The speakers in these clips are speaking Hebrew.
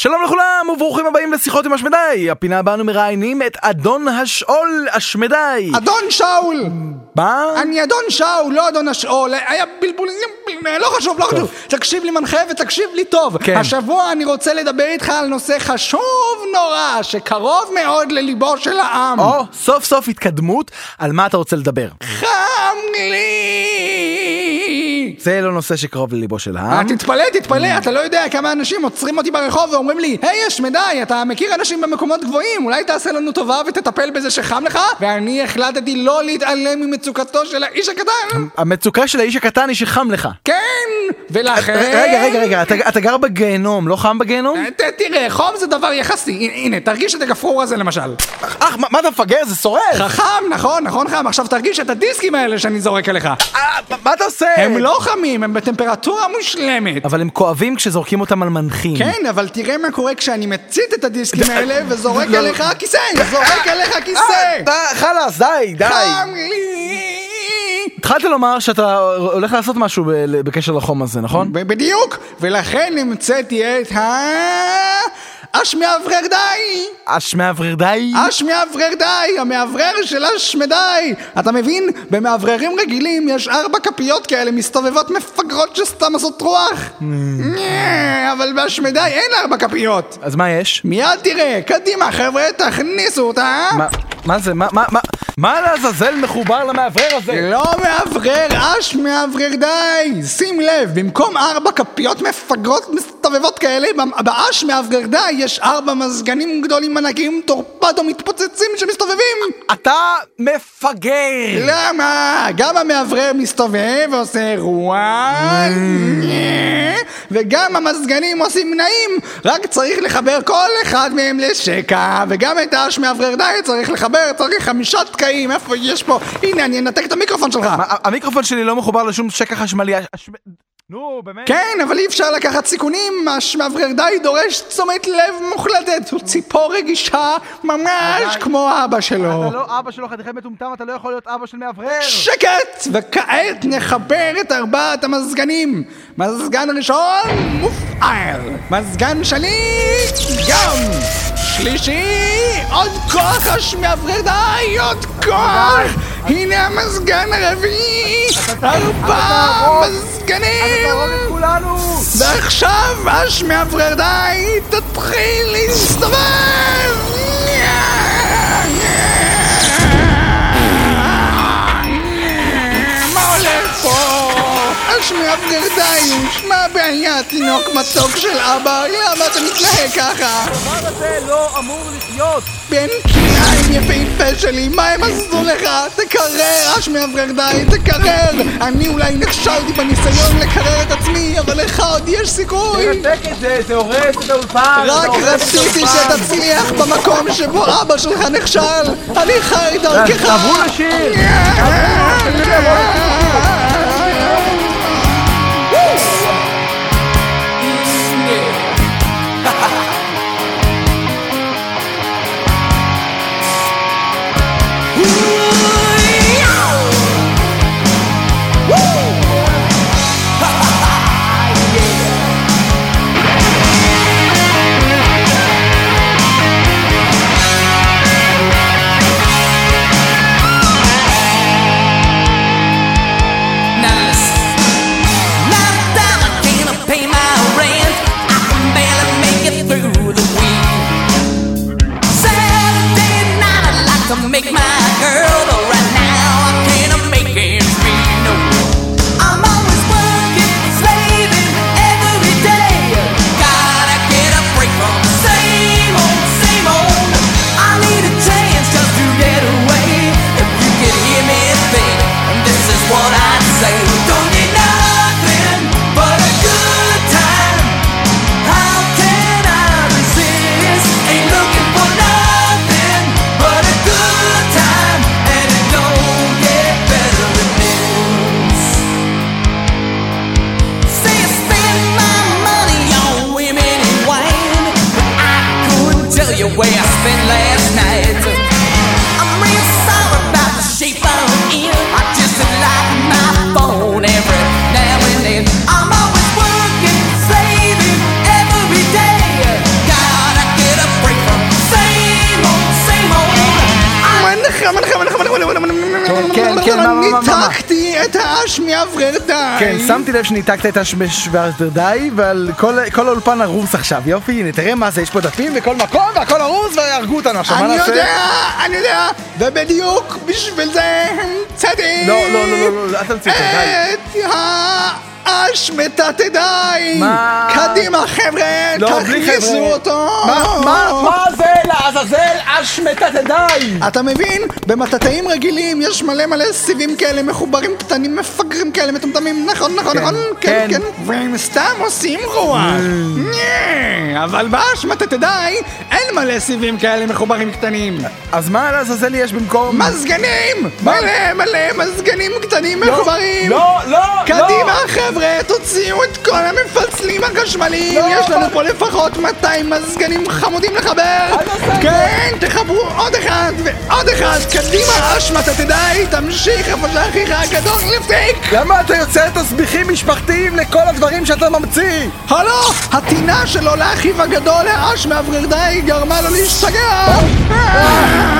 שלום לכולם וברוכים הבאים לשיחות עם השמדי, הפינה בה אנו מראיינים את אדון השאול השמדי. אדון שאול! מה? אני אדון שאול, לא אדון השאול, היה בלבול, לא חשוב, לא חשוב. תקשיב לי מנחה ותקשיב לי טוב. כן. השבוע אני רוצה לדבר איתך על נושא חשוב נורא, שקרוב מאוד לליבו של העם. או, סוף סוף התקדמות, על מה אתה רוצה לדבר? חם לי! זה לא נושא שקרוב לליבו של אה, העם. תתפלא, תתפלא, אתה לא יודע כמה אנשים עוצרים אותי ברחוב ואומרים לי, היי, יש מדי, אתה מכיר אנשים במקומות גבוהים, אולי תעשה לנו טובה ותטפל בזה שחם לך? ואני החלטתי לא להתעלם ממצוקתו של האיש הקטן. המצוקה של האיש הקטן היא שחם לך. כן, ולכן... רגע, רגע, רגע, אתה- אתה גר בגיהנום, לא חם בגיהנום? ת- תראה, חום זה דבר יחסי, הנה, תרגיש את הגפרור הזה למשל. אך, מה- מה אתה מפגר? זה שורף! חכם, נכון, נכון חם, עכשיו תרגיש את הדיסקים האלה שאני זורק עליך. אה, מה- אתה עושה? הם לא חמים, הם בטמפרטורה מושלמת. אבל הם כואבים כשזורקים אותם על מנחים. כן, אבל תראה מה קורה כשאני מצית את הדיסקים האלה וזורק לא. עליך כיסא, זורק עליך אה, כיסא. די, חלאס, די, די. חם לי. התחלת לומר שאתה הולך לעשות משהו בקשר לחום הזה, נכון? בדיוק, ולכן המצאתי את ה... אש מאוורר די! אש מאוורר די? אש מאוורר די! המאוורר של אש מדי! אתה מבין? במאווררים רגילים יש ארבע כפיות כאלה מסתובבות מפגרות שסתם עושות רוח! נה, אבל באש מדי אין ארבע כפיות! אז מה יש? מיד תראה, קדימה חבר'ה, תכניסו אותה! מה- מה זה? מה- מה- מה- מה לעזאזל מחובר למאוורר הזה? לא מאוורר, אש מאוורר די! שים לב, במקום ארבע כפיות מפגרות מסתובבות כאלה, באש מאוורר די יש ארבע מזגנים גדולים ענקיים טורפדו מתפוצצים שמסתובבים! אתה מפגר! למה? גם המאוורר מסתובב ועושה רוח, וגם המזגנים עושים נעים, רק צריך לחבר כל אחד מהם לשקע, וגם את האש מאוורר די צריך לחבר, צריך חמישה תקעים, איפה יש פה? הנה, אני אנתק את המיקרופון שלך. מה, המיקרופון שלי לא מחובר לשום שקע חשמלי. הש- נו, באמת? כן, אבל אי אפשר לקחת סיכונים, השמאוורר די דורש תשומת לב מוחלטת, הוא ציפור רגישה ממש כמו אבא שלו. אתה לא אבא שלו חתיכי מטומטם, אתה לא יכול להיות אבא של מאוורר. שקט! וכעת נחבר את ארבעת המזגנים. מזגן ראשון, מופעל. מזגן שני, גם. שלישי, עוד כוח השמאוורר די, עוד כוח! הנה המזגן הרביעי! ארבעה מזגנים! ועכשיו השמאוורר די, תתחיל להסתובב! השמאוורר די, מה הבעיה, תינוק מתוק של אבא? למה אתה מתנהג ככה? הדבר הזה לא אמור לחיות! בן כלאיים יפהפה שלי, מה הם עשו לך? תקרר, אש מאוורר די, תקרר! אני אולי נכשלתי בניסיון לקרר את עצמי, אבל לך עוד יש סיכוי! תנתק את זה, זה הורס את האולפן! רק רציתי שתצליח במקום שבו אבא שלך נכשל! אני חי דרכך! תעברו לשיר! אש מאוורר די! כן, שמתי לב שניתקת את השמשוורדי, אבל כל כל האולפן הרוס עכשיו, יופי, הנה, תראה מה זה, יש פה דפים בכל מקום, והכל הרוס, והרגו אותנו עכשיו, מה אני נעשה? יודע, אני יודע, ובדיוק בשביל זה המצאתי לא, לא, לא, לא, לא, אל תמציא את זה, די. את האשמטת די! מה? קדימה חבר'ה, לא. תכניסו אותו! מה, מה, מה זה אשמטת די? אתה מבין? במטאטאים רגילים יש מלא מלא סיבים כאלה מחוברים קטנים מפגרים כאלה מטומטמים נכון נכון כן, נכון כן. כן כן והם סתם עושים רוח נה, אבל באשמטת די אין מלא סיבים כאלה מחוברים קטנים אז מה לעזאזל יש במקום... מזגנים! מלא מלא מזגנים קטנים לא, מחוברים! לא, לא, קדימה לא. חבר'ה, תוציאו את כל המפצלים החשמליים! לא, יש לנו פה לפחות 200 מזגנים חמודים לחבר! כן, תחברו עוד אחד ועוד אחד! קדימה, אשמת תדעי, תמשיך איפה שאחיך הגדול יפתיק! למה אתה יוצר תסביכים משפחתיים לכל הדברים שאתה ממציא? הלו, הטינה שלו לאחיו הגדול, האש מאוורר די, גרמה לו להשתגע!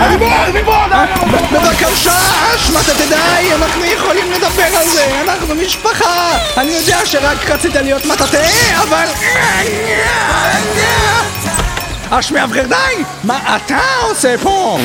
אני בוא, אני די. בבקשה, אשמת תדעי, אנחנו יכולים לדבר על זה, אנחנו משפחה! אני יודע שרק רצית להיות מטאטא, אבל... Ah, je mets à vrai Mais attends, c'est pas...